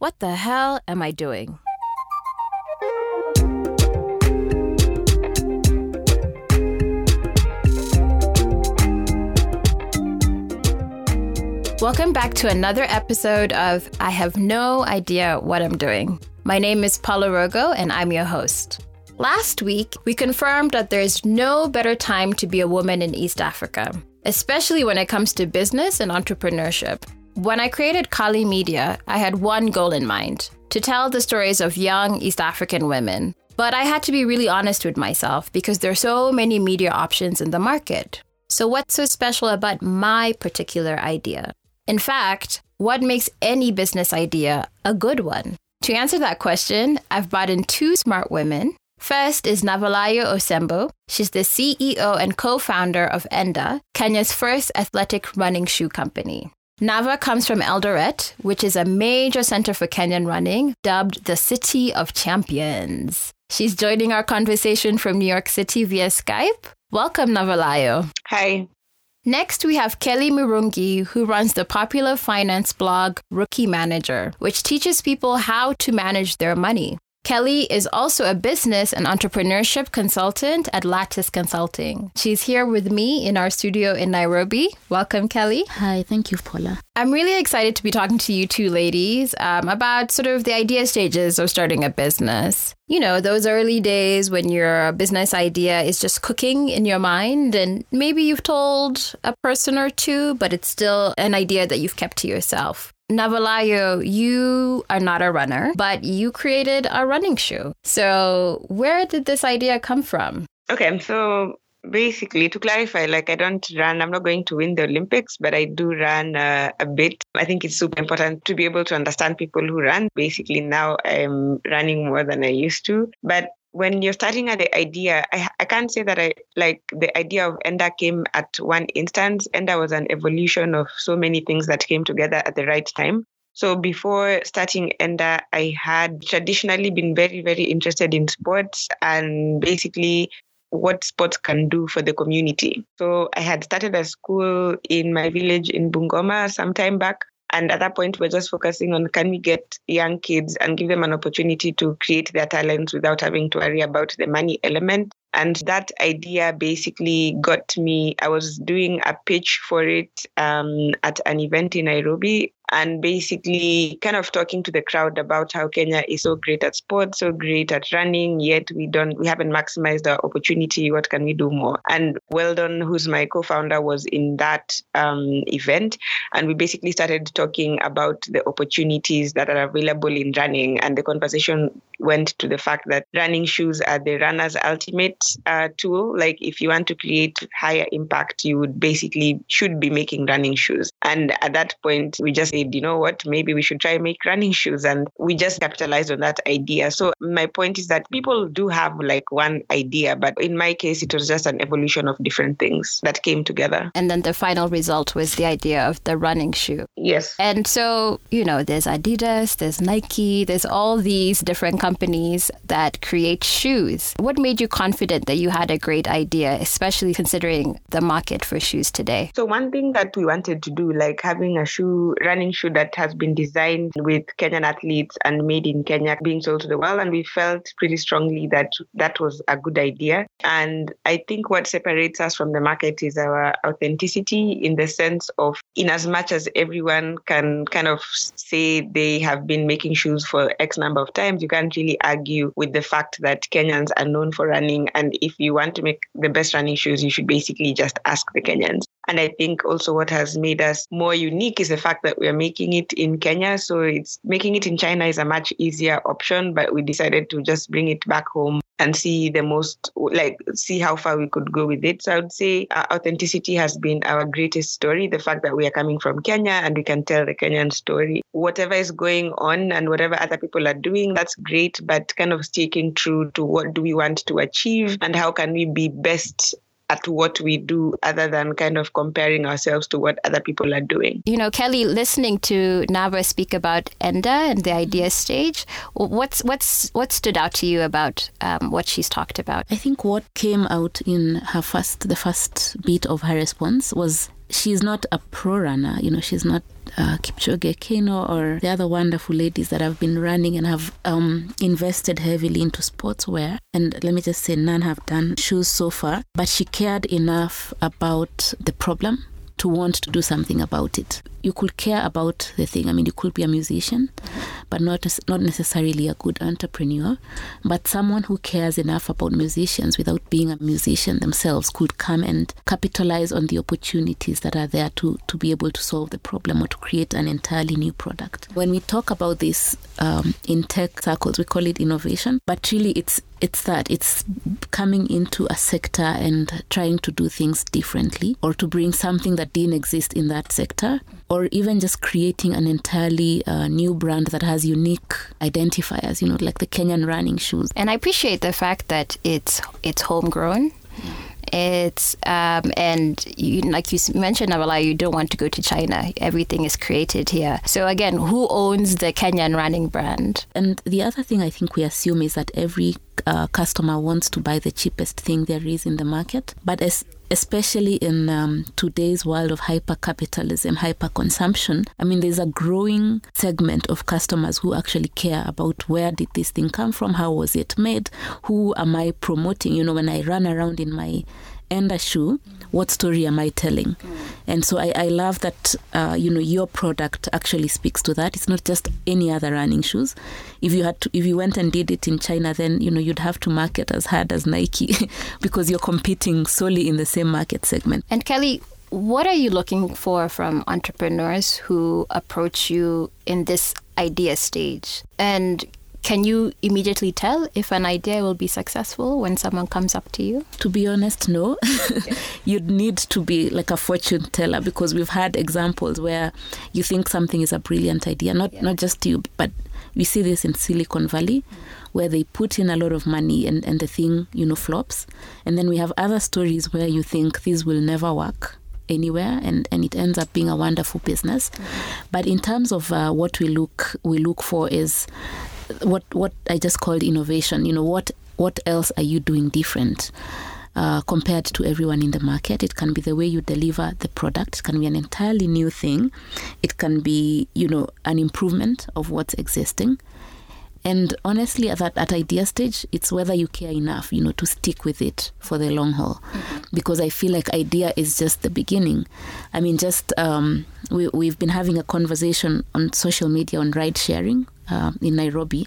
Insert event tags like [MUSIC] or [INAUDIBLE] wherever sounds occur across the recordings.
What the hell am I doing? Welcome back to another episode of I Have No Idea What I'm Doing. My name is Paula Rogo, and I'm your host. Last week, we confirmed that there's no better time to be a woman in East Africa, especially when it comes to business and entrepreneurship. When I created Kali Media, I had one goal in mind to tell the stories of young East African women. But I had to be really honest with myself because there are so many media options in the market. So, what's so special about my particular idea? In fact, what makes any business idea a good one? To answer that question, I've brought in two smart women. First is Navalayo Osembo. She's the CEO and co founder of Enda, Kenya's first athletic running shoe company. Nava comes from Eldoret, which is a major center for Kenyan running, dubbed the City of Champions. She's joining our conversation from New York City via Skype. Welcome, Navalayo. Hi. Next, we have Kelly Murungi, who runs the popular finance blog Rookie Manager, which teaches people how to manage their money. Kelly is also a business and entrepreneurship consultant at Lattice Consulting. She's here with me in our studio in Nairobi. Welcome, Kelly. Hi, thank you, Paula. I'm really excited to be talking to you two ladies um, about sort of the idea stages of starting a business. You know, those early days when your business idea is just cooking in your mind, and maybe you've told a person or two, but it's still an idea that you've kept to yourself. Navalayo, you are not a runner, but you created a running shoe. So, where did this idea come from? Okay, so basically to clarify like i don't run i'm not going to win the olympics but i do run uh, a bit i think it's super important to be able to understand people who run basically now i'm running more than i used to but when you're starting at the idea, I, I can't say that I like the idea of Enda came at one instance. Enda was an evolution of so many things that came together at the right time. So before starting Enda, I had traditionally been very, very interested in sports and basically what sports can do for the community. So I had started a school in my village in Bungoma some time back. And at that point, we're just focusing on can we get young kids and give them an opportunity to create their talents without having to worry about the money element. And that idea basically got me. I was doing a pitch for it um, at an event in Nairobi and basically kind of talking to the crowd about how Kenya is so great at sports, so great at running, yet we don't we haven't maximized our opportunity. What can we do more? And Weldon, who's my co-founder, was in that um, event, and we basically started talking about the opportunities that are available in running, and the conversation went to the fact that running shoes are the runner's ultimate uh, tool. Like if you want to create higher impact, you would basically should be making running shoes. And at that point, we just said, you know what, maybe we should try make running shoes. And we just capitalized on that idea. So my point is that people do have like one idea, but in my case, it was just an evolution of different things that came together. And then the final result was the idea of the running shoe. Yes. And so, you know, there's Adidas, there's Nike, there's all these different companies that create shoes. What made you confident that you had a great idea, especially considering the market for shoes today? So, one thing that we wanted to do, like having a shoe, running shoe that has been designed with Kenyan athletes and made in Kenya being sold to the world. And we felt pretty strongly that that was a good idea. And I think what separates us from the market is our authenticity in the sense of, in as much as everyone can kind of say they have been making shoes for X number of times, you can't really argue with the fact that Kenyans are known for running. And if you want to make the best running shoes, you should basically just ask the Kenyans. And I think also what has made us more unique is the fact that we are making it in Kenya. So it's making it in China is a much easier option, but we decided to just bring it back home and see the most like see how far we could go with it. So I would say uh, authenticity has been our greatest story. The fact that we are coming from Kenya and we can tell the Kenyan story. Whatever is going on and whatever other people are doing, that's great, but kind of sticking true to what do we want to achieve and how can we be best at what we do other than kind of comparing ourselves to what other people are doing. You know, Kelly, listening to Nava speak about Enda and the idea stage, what's what's what stood out to you about um, what she's talked about? I think what came out in her first, the first bit of her response was she's not a pro runner. You know, she's not uh, Kipchoge Keino or the other wonderful ladies that have been running and have um, invested heavily into sportswear. And let me just say, none have done shoes so far, but she cared enough about the problem to want to do something about it. You could care about the thing. I mean, you could be a musician, but not not necessarily a good entrepreneur. But someone who cares enough about musicians without being a musician themselves could come and capitalize on the opportunities that are there to to be able to solve the problem or to create an entirely new product. When we talk about this um, in tech circles, we call it innovation, but really it's it's that it's coming into a sector and trying to do things differently or to bring something that didn't exist in that sector or even just creating an entirely uh, new brand that has unique identifiers you know like the kenyan running shoes and i appreciate the fact that it's it's homegrown it's um, and you, like you mentioned, Navala, you don't want to go to China. Everything is created here. So again, who owns the Kenyan running brand? And the other thing I think we assume is that every customer wants to buy the cheapest thing there is in the market. But as especially in um, today's world of hyper capitalism, hyper consumption, I mean, there's a growing segment of customers who actually care about where did this thing come from, how was it made, who am I promoting. You know, when I run around in my Enda shoe, what story am I telling? And so I, I love that, uh, you know, your product actually speaks to that. It's not just any other running shoes. If you had to, if you went and did it in China, then, you know, you'd have to market as hard as Nike [LAUGHS] because you're competing solely in the same market segment. And Kelly, what are you looking for from entrepreneurs who approach you in this idea stage? And can you immediately tell if an idea will be successful when someone comes up to you? To be honest, no. [LAUGHS] You'd need to be like a fortune teller because we've had examples where you think something is a brilliant idea, not yeah. not just you, but we see this in Silicon Valley where they put in a lot of money and, and the thing, you know, flops. And then we have other stories where you think this will never work anywhere and, and it ends up being a wonderful business. Mm-hmm. But in terms of uh, what we look we look for is what what I just called innovation. You know, what what else are you doing different? Uh, compared to everyone in the market. It can be the way you deliver the product. It can be an entirely new thing. It can be, you know, an improvement of what's existing. And honestly, at that at idea stage, it's whether you care enough, you know, to stick with it for the long haul. Mm-hmm. Because I feel like idea is just the beginning. I mean, just um, we we've been having a conversation on social media on ride sharing uh, in Nairobi.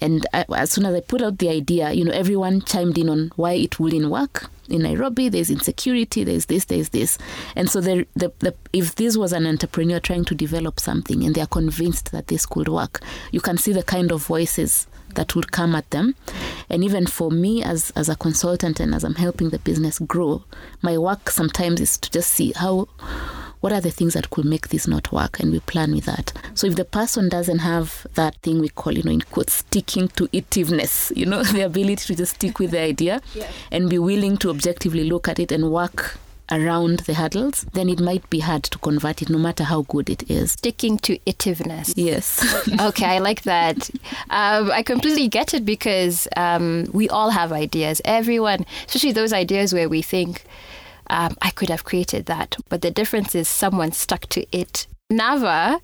And I, as soon as I put out the idea, you know, everyone chimed in on why it wouldn't work. In Nairobi, there's insecurity, there's this, there's this. And so the, the, the, if this was an entrepreneur trying to develop something and they're convinced that this could work, you can see the kind of voices that would come at them. And even for me as, as a consultant and as I'm helping the business grow, my work sometimes is to just see how what are the things that could make this not work and we plan with that so if the person doesn't have that thing we call you know in quotes sticking to itiveness you know [LAUGHS] the ability to just stick with the idea yeah. and be willing to objectively look at it and work around the hurdles, then it might be hard to convert it, no matter how good it is. Sticking to itiveness. Yes. [LAUGHS] okay, I like that. Um, I completely get it because um, we all have ideas. Everyone, especially those ideas where we think, um, I could have created that. But the difference is someone stuck to it. Nava,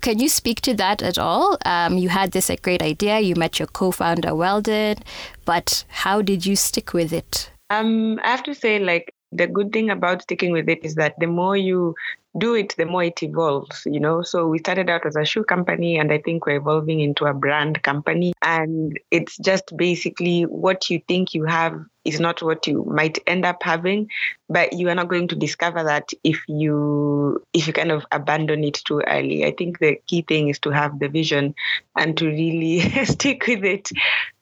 can you speak to that at all? Um, you had this a great idea, you met your co founder, Weldon, but how did you stick with it? Um, I have to say, like, the good thing about sticking with it is that the more you do it, the more it evolves, you know. So we started out as a shoe company, and I think we're evolving into a brand company. And it's just basically what you think you have is not what you might end up having, but you are not going to discover that if you if you kind of abandon it too early. I think the key thing is to have the vision and to really [LAUGHS] stick with it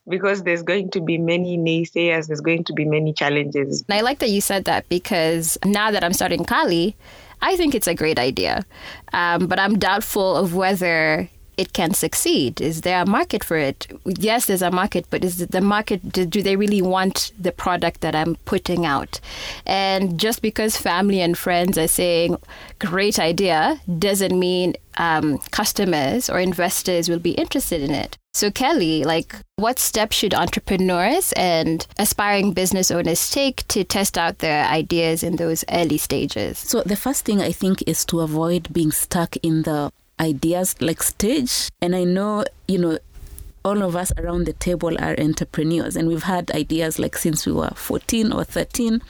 because there's going to be many naysayers, there's going to be many challenges. And I like that you said that because now that I'm starting Kali, I think it's a great idea. Um, but I'm doubtful of whether it can succeed? Is there a market for it? Yes, there's a market, but is the market, do, do, they really want the product that I'm putting out? And just because family and friends are saying, great idea, doesn't mean um, customers or investors will be interested in it. So, Kelly, like, what steps should entrepreneurs and aspiring business owners take to test out their ideas in those early stages? So, the first thing I think is to avoid being stuck in the ideas like stage. And I know, you know, all of us around the table are entrepreneurs and we've had ideas like since we were 14 or 13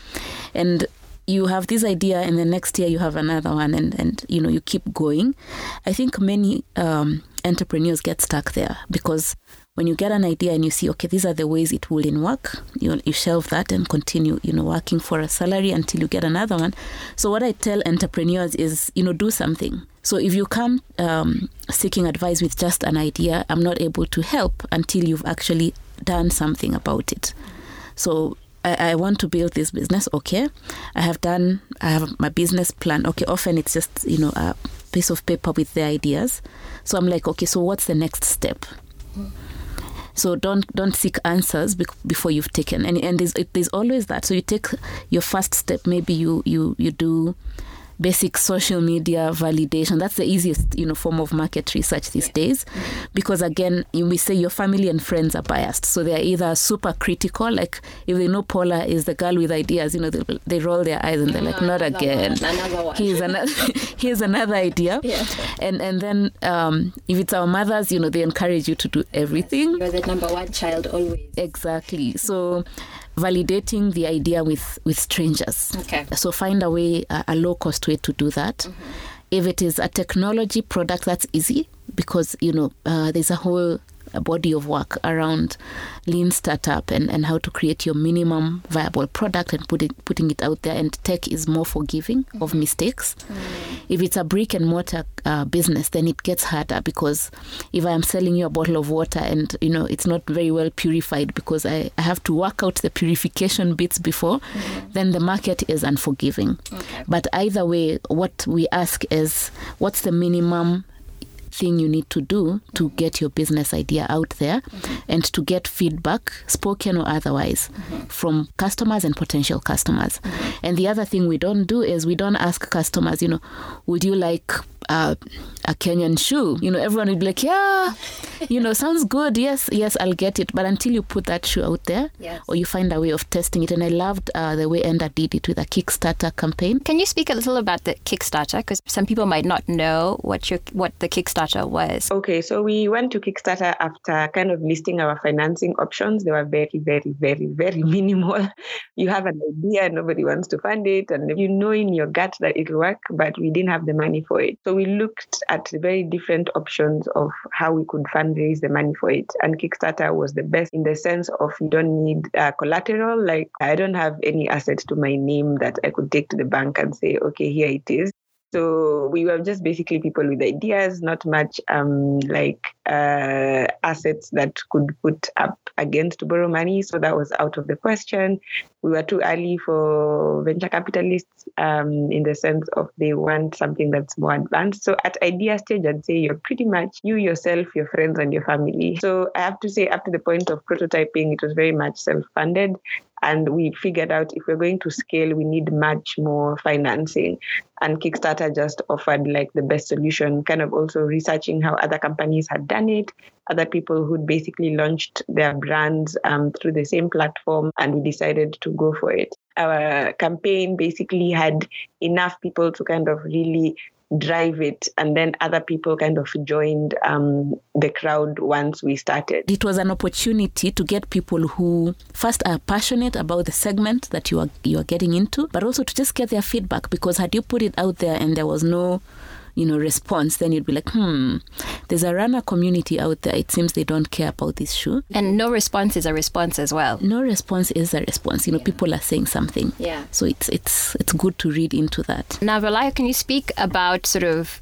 and you have this idea and the next year you have another one and, and you know you keep going i think many um, entrepreneurs get stuck there because when you get an idea and you see okay these are the ways it in work you, you shelve that and continue you know working for a salary until you get another one. So what i tell entrepreneurs is you know do something. So if you come um, seeking advice with just an idea i'm not able to help until you've actually done something about it. So I, I want to build this business okay. I have done i have my business plan okay. Often it's just you know a piece of paper with the ideas. So i'm like okay so what's the next step so don't don't seek answers before you've taken and and there's, there's always that. So you take your first step. Maybe you you you do basic social media validation. That's the easiest, you know, form of market research these yeah. days, because again, you may say your family and friends are biased, so they are either super critical, like if they know Paula is the girl with ideas, you know, they, they roll their eyes and they're like, not again. Here's another, [LAUGHS] here's another idea, yeah. and and then um, if it's our mothers, you know, they encourage you to do everything. You're the number one child always. Exactly. So validating the idea with with strangers. Okay. So find a way, a, a low cost way to do that. Mm-hmm. If it is a technology product, that's easy because you know uh, there's a whole a body of work around lean startup and, and how to create your minimum viable product and put it, putting it out there. And tech is more forgiving mm-hmm. of mistakes. Mm-hmm. If it's a brick and mortar uh, business, then it gets harder because if I am selling you a bottle of water and you know it's not very well purified because I, I have to work out the purification bits before, mm-hmm. then the market is unforgiving. Okay. But either way, what we ask is what's the minimum thing you need to do to get your business idea out there and to get feedback, spoken or otherwise, from customers and potential customers. And the other thing we don't do is we don't ask customers, you know, would you like uh, a Kenyan shoe, you know, everyone would be like, yeah, you know, sounds good. Yes, yes, I'll get it. But until you put that shoe out there yes. or you find a way of testing it. And I loved uh, the way Enda did it with a Kickstarter campaign. Can you speak a little about the Kickstarter? Because some people might not know what your what the Kickstarter was. Okay, so we went to Kickstarter after kind of listing our financing options. They were very, very, very, very [LAUGHS] minimal. You have an idea, nobody wants to fund it, and you know in your gut that it'll work, but we didn't have the money for it. So we looked at the very different options of how we could fundraise the money for it. And Kickstarter was the best in the sense of you don't need uh, collateral. Like I don't have any assets to my name that I could take to the bank and say, okay, here it is. So we were just basically people with ideas, not much um, like uh, assets that could put up against to borrow money. So that was out of the question. We were too early for venture capitalists um, in the sense of they want something that's more advanced. So at idea stage, I'd say you're pretty much you yourself, your friends, and your family. So I have to say, up to the point of prototyping, it was very much self-funded. And we figured out if we're going to scale, we need much more financing. And Kickstarter just offered like the best solution, kind of also researching how other companies had done it, other people who'd basically launched their brands um, through the same platform, and we decided to go for it. Our campaign basically had enough people to kind of really drive it and then other people kind of joined um, the crowd once we started. It was an opportunity to get people who first are passionate about the segment that you are you are getting into but also to just get their feedback because had you put it out there and there was no you know, response, then you'd be like, hmm, there's a runner community out there. It seems they don't care about this shoe. And no response is a response as well. No response is a response. You know, yeah. people are saying something. Yeah. So it's it's it's good to read into that. Navalayo, can you speak about sort of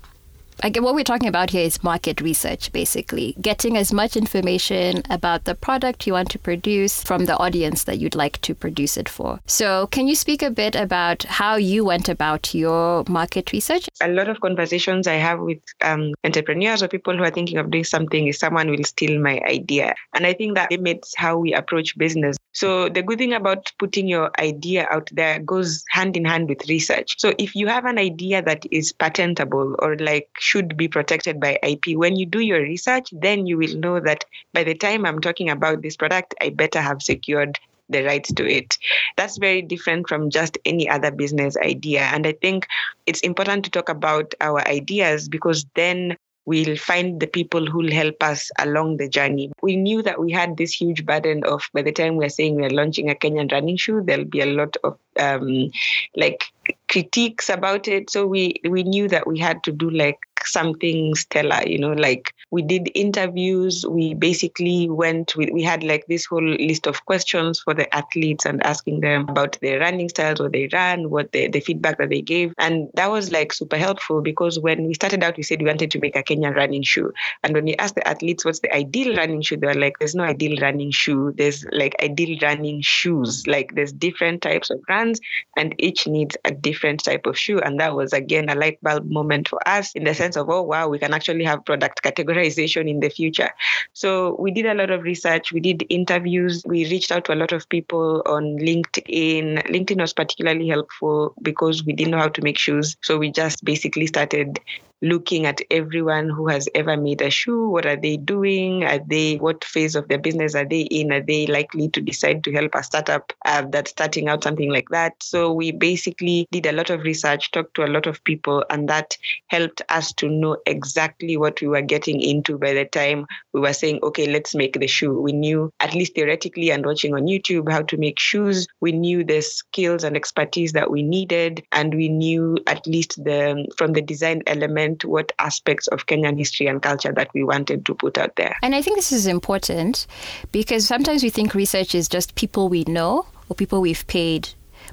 What we're talking about here is market research, basically getting as much information about the product you want to produce from the audience that you'd like to produce it for. So, can you speak a bit about how you went about your market research? A lot of conversations I have with um, entrepreneurs or people who are thinking of doing something is someone will steal my idea, and I think that limits how we approach business. So, the good thing about putting your idea out there goes hand in hand with research. So, if you have an idea that is patentable or like should be protected by IP, when you do your research, then you will know that by the time I'm talking about this product, I better have secured the rights to it. That's very different from just any other business idea. And I think it's important to talk about our ideas because then we'll find the people who'll help us along the journey. We knew that we had this huge burden of by the time we're saying we're launching a Kenyan running shoe, there'll be a lot of um, like critiques about it. So we we knew that we had to do like something stellar, you know, like we did interviews. We basically went, we, we had like this whole list of questions for the athletes and asking them about their running styles, what they ran, what the, the feedback that they gave. And that was like super helpful because when we started out, we said we wanted to make a Kenyan running shoe. And when we asked the athletes what's the ideal running shoe, they were like, there's no ideal running shoe. There's like ideal running shoes. Like there's different types of runs and each needs a different type of shoe. And that was again a light bulb moment for us in the sense of, oh, wow, we can actually have product in the future. So we did a lot of research. We did interviews. We reached out to a lot of people on LinkedIn. LinkedIn was particularly helpful because we didn't know how to make shoes. So we just basically started looking at everyone who has ever made a shoe. What are they doing? Are they what phase of their business are they in? Are they likely to decide to help a startup uh, that's starting out something like that? So we basically did a lot of research, talked to a lot of people, and that helped us to know exactly what we were getting into by the time we were saying, okay, let's make the shoe. We knew at least theoretically and watching on YouTube how to make shoes. We knew the skills and expertise that we needed, and we knew at least the from the design element what aspects of Kenyan history and culture that we wanted to put out there. And I think this is important because sometimes we think research is just people we know or people we've paid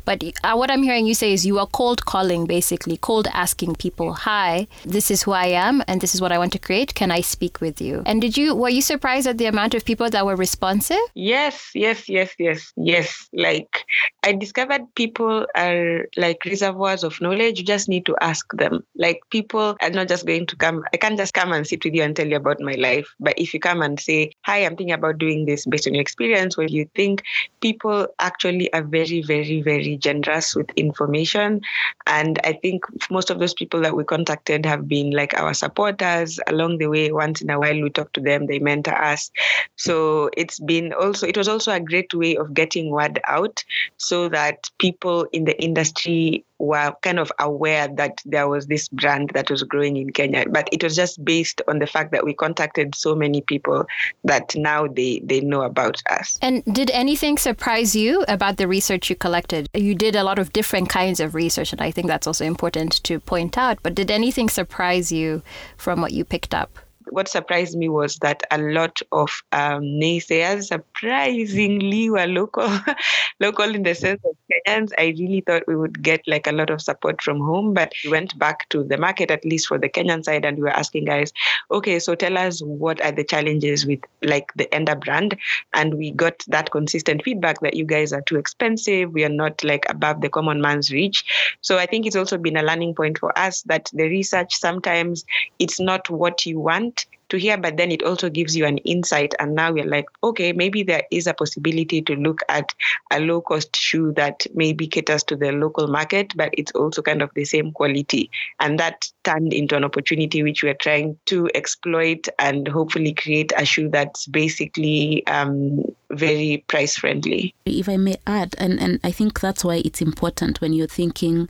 but uh, what I'm hearing you say is you are cold calling, basically, cold asking people, "Hi, this is who I am, and this is what I want to create. Can I speak with you?" And did you were you surprised at the amount of people that were responsive? Yes, yes, yes, yes, yes. Like I discovered people are like reservoirs of knowledge. You just need to ask them. Like people are not just going to come. I can't just come and sit with you and tell you about my life. But if you come and say, "Hi, I'm thinking about doing this based on your experience," what do you think? People actually are very, very, very generous with information. And I think most of those people that we contacted have been like our supporters along the way. Once in a while, we talk to them, they mentor us. So it's been also, it was also a great way of getting word out so that people in the industry were kind of aware that there was this brand that was growing in Kenya. But it was just based on the fact that we contacted so many people that now they, they know about us. And did anything surprise you about the research you collected? You did a lot of different kinds of research, and I think that's also important to point out. But did anything surprise you from what you picked up? What surprised me was that a lot of um, naysayers surprisingly were local, [LAUGHS] local in the sense of Kenyans. I really thought we would get like a lot of support from home, but we went back to the market at least for the Kenyan side, and we were asking guys, okay, so tell us what are the challenges with like the Enda brand, and we got that consistent feedback that you guys are too expensive. We are not like above the common man's reach. So I think it's also been a learning point for us that the research sometimes it's not what you want to hear, but then it also gives you an insight. And now we're like, okay, maybe there is a possibility to look at a low cost shoe that maybe caters to the local market, but it's also kind of the same quality. And that turned into an opportunity which we're trying to exploit and hopefully create a shoe that's basically um, very price friendly. If I may add, and, and I think that's why it's important when you're thinking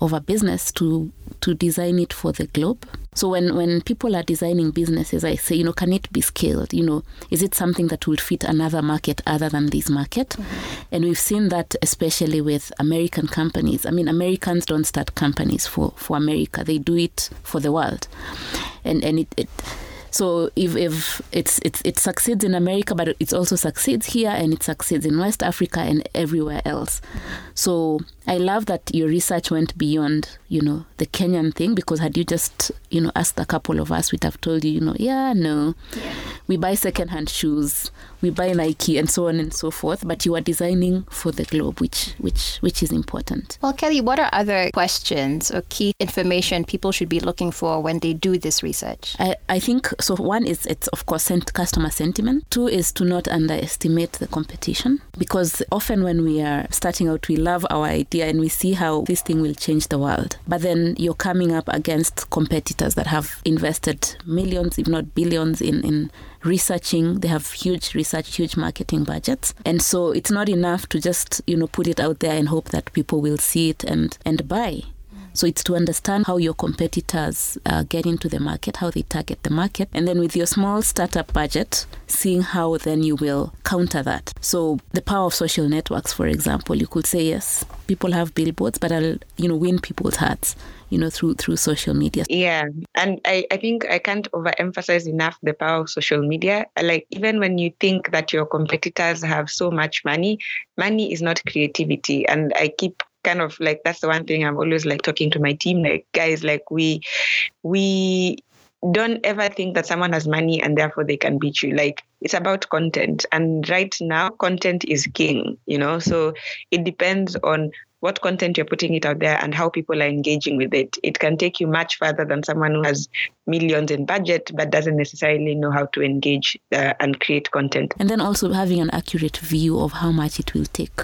of a business to to design it for the globe. So when when people are designing businesses, I say, you know, can it be scaled? You know, is it something that will fit another market other than this market? Mm-hmm. And we've seen that especially with American companies. I mean, Americans don't start companies for for America; they do it for the world, and and it, it So if, if it's, it's it succeeds in America, but it also succeeds here and it succeeds in West Africa and everywhere else. So I love that your research went beyond, you know, the Kenyan thing because had you just, you know, asked a couple of us, we'd have told you, you know, yeah, no, yeah. we buy secondhand shoes, we buy Nike, and so on and so forth. But you are designing for the globe, which which which is important. Well, Kelly, what are other questions or key information people should be looking for when they do this research? I, I think so. One is it's of course customer sentiment. Two is to not underestimate the competition because often when we are starting out, we love our idea and we see how this thing will change the world. But then you're coming up against competitors that have invested millions, if not billions, in in researching. They have huge research, huge marketing budgets. And so it's not enough to just, you know, put it out there and hope that people will see it and, and buy. So it's to understand how your competitors uh, get into the market, how they target the market, and then with your small startup budget, seeing how then you will counter that. So the power of social networks, for example, you could say yes, people have billboards, but I'll you know win people's hearts you know through through social media. Yeah and i i think i can't overemphasize enough the power of social media. Like even when you think that your competitors have so much money money is not creativity. And i keep kind of like that's the one thing i'm always like talking to my team like guys like we we don't ever think that someone has money and therefore they can beat you. Like it's about content. And right now, content is king, you know? So it depends on what content you're putting it out there and how people are engaging with it. It can take you much further than someone who has millions in budget but doesn't necessarily know how to engage uh, and create content. And then also having an accurate view of how much it will take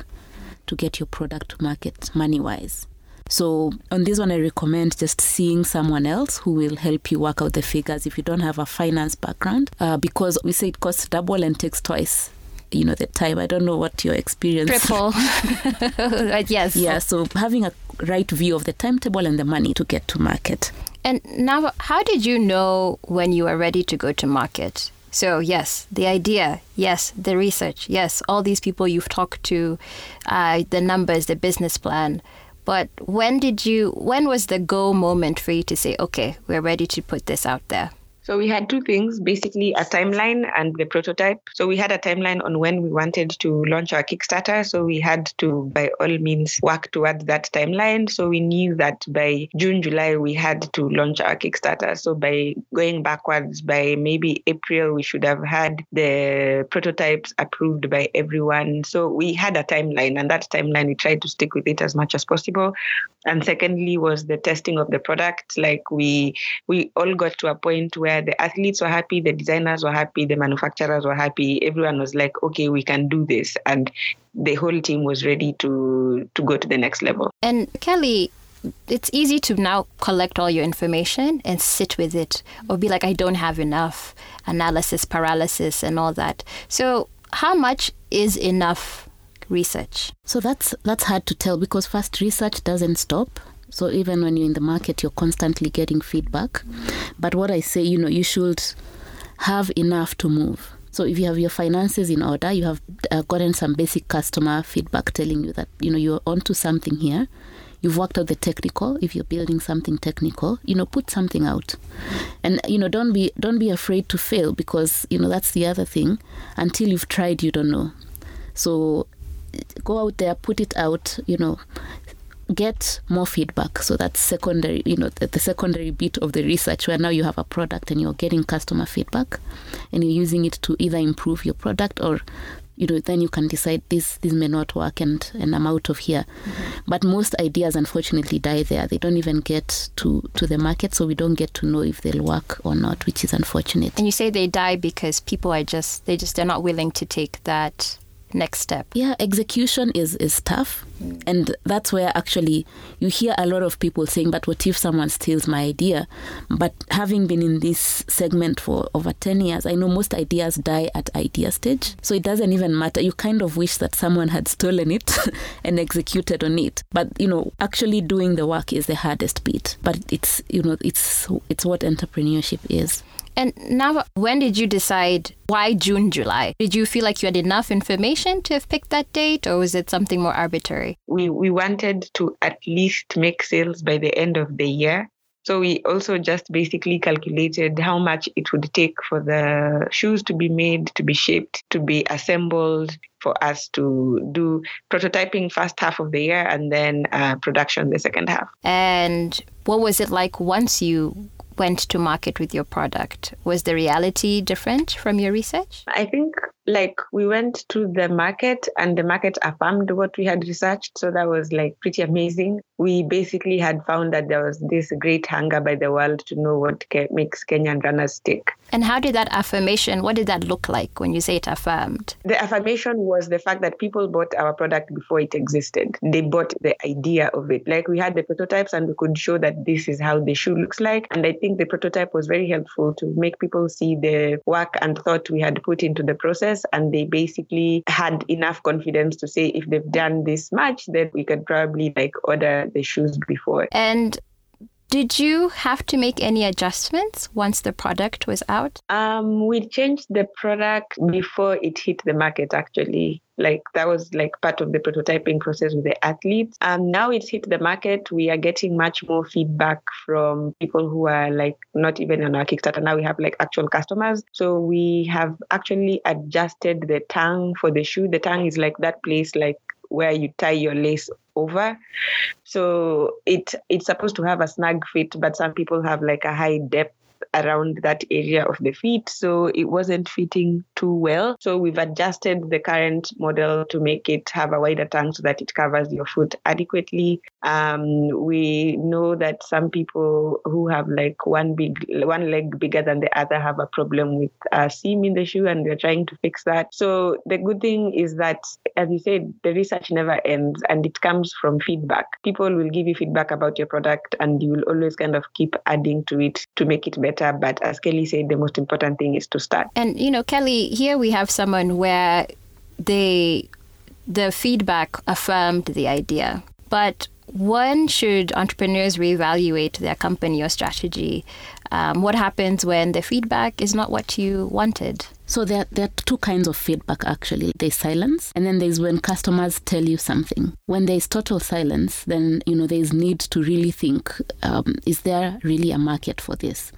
to get your product to market money wise. So on this one, I recommend just seeing someone else who will help you work out the figures if you don't have a finance background, uh, because we say it costs double and takes twice you know the time. I don't know what your experience triple. [LAUGHS] [LAUGHS] Yes. Yeah so having a right view of the timetable and the money to get to market. And now how did you know when you were ready to go to market so yes the idea yes the research yes all these people you've talked to uh, the numbers the business plan. But when did you when was the go moment for you to say okay we're ready to put this out there so we had two things, basically a timeline and the prototype. So we had a timeline on when we wanted to launch our Kickstarter. So we had to, by all means, work towards that timeline. So we knew that by June, July, we had to launch our Kickstarter. So by going backwards, by maybe April, we should have had the prototypes approved by everyone. So we had a timeline, and that timeline we tried to stick with it as much as possible. And secondly was the testing of the product. Like we we all got to a point where the athletes were happy, the designers were happy, the manufacturers were happy. Everyone was like, okay, we can do this. And the whole team was ready to to go to the next level. And Kelly, it's easy to now collect all your information and sit with it or be like, I don't have enough analysis, paralysis, and all that. So, how much is enough research? So, that's, that's hard to tell because first, research doesn't stop. So even when you're in the market, you're constantly getting feedback. But what I say, you know, you should have enough to move. So if you have your finances in order, you have uh, gotten some basic customer feedback telling you that you know you're onto something here. You've worked out the technical. If you're building something technical, you know, put something out, and you know, don't be don't be afraid to fail because you know that's the other thing. Until you've tried, you don't know. So go out there, put it out. You know, get more feedback. So that's secondary, you know, the, the, secondary bit of the research where now you have a product and you're getting customer feedback and you're using it to either improve your product or you know then you can decide this this may not work and and I'm out of here. Mm-hmm. But most ideas unfortunately die there. They don't even get to to the market so we don't get to know if they'll work or not, which is unfortunate. And you say they die because people are just they just they're not willing to take that next step? Yeah, execution is, is tough. Mm. And that's where actually you hear a lot of people saying, but what if someone steals my idea? But having been in this segment for over 10 years, I know most ideas die at idea stage. So it doesn't even matter. You kind of wish that someone had stolen it [LAUGHS] and executed on it. But, you know, actually doing the work is the hardest bit. But it's, you know, it's, it's what entrepreneurship is. And now, when did you decide why June, July? Did you feel like you had enough information to have picked that date, or was it something more arbitrary? We, we wanted to at least make sales by the end of the year. So we also just basically calculated how much it would take for the shoes to be made, to be shaped, to be assembled, for us to do prototyping first half of the year and then uh, production the second half. And what was it like once you went to market with your product? Was the reality different from your research? I think like we went to the market and the market affirmed what we had researched. So that was like pretty amazing. We basically had found that there was this great hunger by the world to know what makes Kenyan runners tick. And how did that affirmation, what did that look like when you say it affirmed? The affirmation was the fact that people bought our product before it existed. They bought the idea of it. Like we had the prototypes and we could show that this is how the shoe looks like. And I think the prototype was very helpful to make people see the work and thought we had put into the process. And they basically had enough confidence to say if they've done this much, then we could probably like order the shoes before. And did you have to make any adjustments once the product was out? Um, we changed the product before it hit the market, actually. Like that was like part of the prototyping process with the athletes. Um, now it's hit the market. We are getting much more feedback from people who are like not even on our Kickstarter. Now we have like actual customers. So we have actually adjusted the tongue for the shoe. The tongue is like that place like where you tie your lace over. So it it's supposed to have a snug fit, but some people have like a high depth around that area of the feet. So it wasn't fitting too well. So we've adjusted the current model to make it have a wider tongue so that it covers your foot adequately. Um, we know that some people who have like one big one leg bigger than the other have a problem with a seam in the shoe and we're trying to fix that. So the good thing is that as you said, the research never ends and it comes from feedback. People will give you feedback about your product and you will always kind of keep adding to it to make it better better. But as Kelly said, the most important thing is to start. And you know, Kelly, here we have someone where they the feedback affirmed the idea, but when should entrepreneurs reevaluate their company or strategy? Um, what happens when the feedback is not what you wanted? So there, there are two kinds of feedback actually. There's silence, and then there's when customers tell you something. When there's total silence, then you know there's need to really think: um, Is there really a market for this?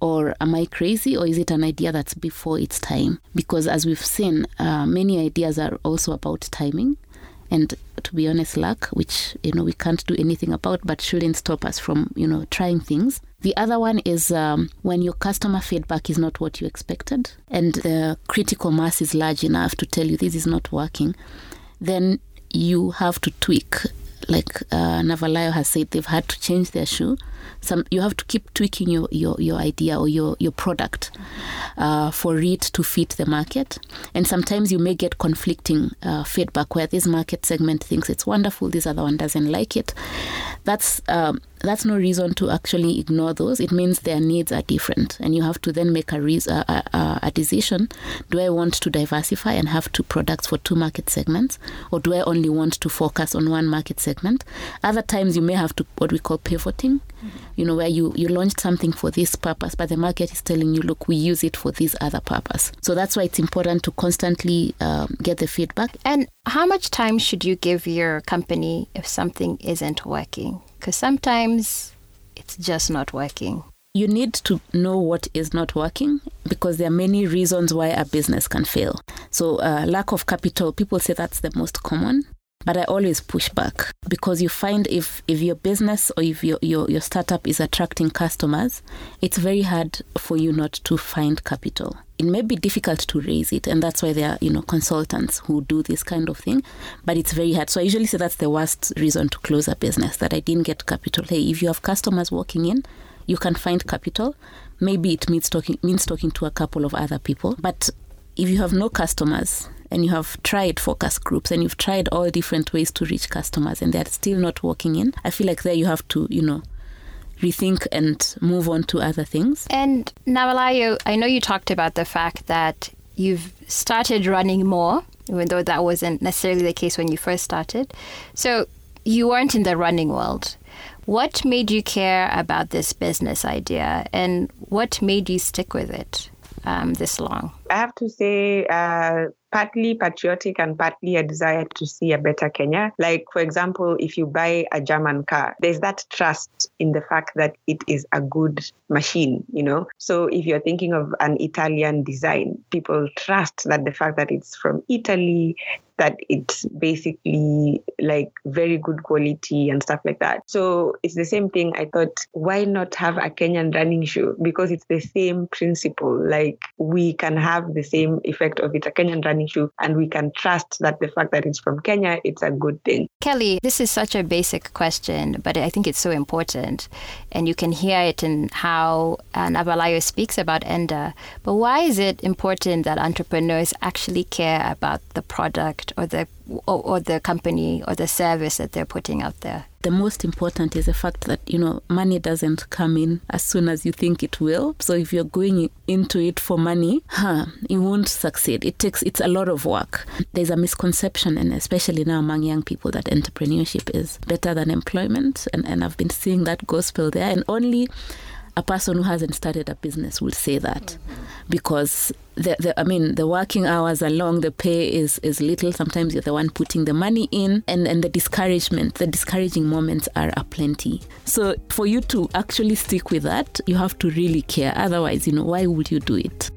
Or am I crazy or is it an idea that's before its time? Because as we've seen, uh, many ideas are also about timing. And to be honest, luck, which you know we can't do anything about, but shouldn't stop us from you know trying things. The other one is um, when your customer feedback is not what you expected, and the critical mass is large enough to tell you this is not working. Then you have to tweak like uh, Navalayo has said, they've had to change their shoe. Some you have to keep tweaking your, your, your idea or your, your product uh, for it to fit the market. And sometimes you may get conflicting uh, feedback where this market segment thinks it's wonderful, this other one doesn't like it. That's um, that's no reason to actually ignore those. It means their needs are different, and you have to then make a, reason, a, a, a, decision. Do I want to diversify and have two products for two market segments, or do I only want to focus on one market segment? Other times, you may have to what we call pivoting. Mm-hmm. You know, where you you launched something for this purpose, but the market is telling you, look, we use it for this other purpose. So that's why it's important to constantly um, get the feedback. And how much time should you give your company if something isn't working? because sometimes it's just not working. You need to know what is not working because there are many reasons why a business can fail. So, uh, lack of capital, people say that's the most common. But I always push back because you find if, if your business or if your, your, your startup is attracting customers, it's very hard for you not to find capital. It may be difficult to raise it, and that's why there are you know consultants who do this kind of thing. But it's very hard. So I usually say that's the worst reason to close a business that I didn't get capital. Hey, if you have customers walking in, you can find capital. Maybe it means talking means talking to a couple of other people. But if you have no customers, and you have tried focus groups and you've tried all different ways to reach customers and they're still not working in, I feel like there you have to, you know, rethink and move on to other things. And Navalayo, I know you talked about the fact that you've started running more, even though that wasn't necessarily the case when you first started. So you weren't in the running world. What made you care about this business idea and what made you stick with it? Um, this long? I have to say, uh, partly patriotic and partly a desire to see a better Kenya. Like, for example, if you buy a German car, there's that trust in the fact that it is a good machine, you know? So if you're thinking of an Italian design, people trust that the fact that it's from Italy, that it's basically like very good quality and stuff like that. So it's the same thing. I thought, why not have a Kenyan running shoe? Because it's the same principle. Like we can have the same effect of it, a Kenyan running shoe, and we can trust that the fact that it's from Kenya, it's a good thing. Kelly, this is such a basic question, but I think it's so important. And you can hear it in how uh, Navalayo speaks about Enda. But why is it important that entrepreneurs actually care about the product or the or, or, the company or the service that they're putting out there. The most important is the fact that you know money doesn't come in as soon as you think it will. So if you're going into it for money, huh, you won't succeed. It takes it's a lot of work. There's a misconception, and especially now among young people, that entrepreneurship is better than employment, and and I've been seeing that gospel there, and only a person who hasn't started a business will say that mm-hmm. because the, the, I mean the working hours are long, the pay is, is little. Sometimes you're the one putting the money in, and, and the discouragement, the discouraging moments are aplenty. So for you to actually stick with that, you have to really care. Otherwise, you know, why would you do it?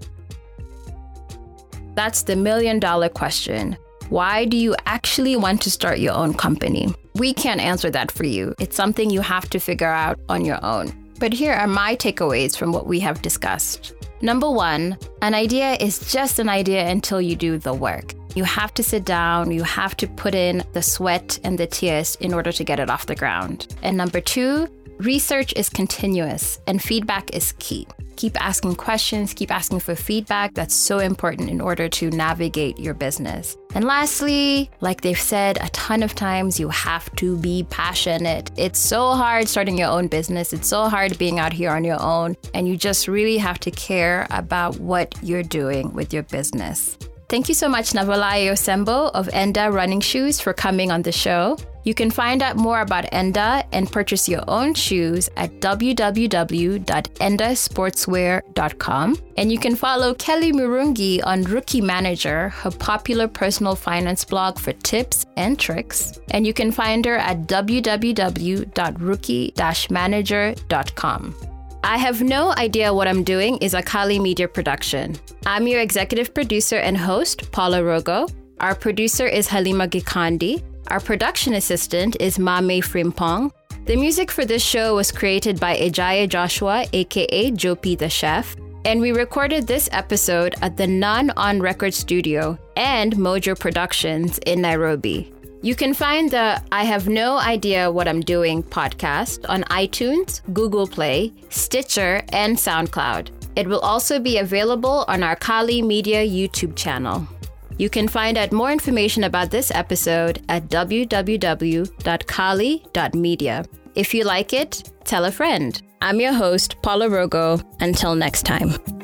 That's the million dollar question. Why do you actually want to start your own company? We can't answer that for you. It's something you have to figure out on your own. But here are my takeaways from what we have discussed. Number one, an idea is just an idea until you do the work. You have to sit down, you have to put in the sweat and the tears in order to get it off the ground. And number two, research is continuous and feedback is key keep asking questions, keep asking for feedback. That's so important in order to navigate your business. And lastly, like they've said a ton of times, you have to be passionate. It's so hard starting your own business, it's so hard being out here on your own, and you just really have to care about what you're doing with your business. Thank you so much, Navalayo Osembo of Enda Running Shoes, for coming on the show. You can find out more about Enda and purchase your own shoes at www.endasportswear.com. And you can follow Kelly Murungi on Rookie Manager, her popular personal finance blog for tips and tricks. And you can find her at www.rookie-manager.com. I Have No Idea What I'm Doing is a Kali Media production. I'm your executive producer and host, Paula Rogo. Our producer is Halima Gikandi. Our production assistant is Mame Frimpong. The music for this show was created by Ejaya Joshua, aka Jopi the Chef, and we recorded this episode at the Non On Record Studio and Mojo Productions in Nairobi. You can find the I Have No Idea What I'm Doing podcast on iTunes, Google Play, Stitcher, and SoundCloud. It will also be available on our Kali Media YouTube channel. You can find out more information about this episode at www.kali.media. If you like it, tell a friend. I'm your host, Paula Rogo. Until next time.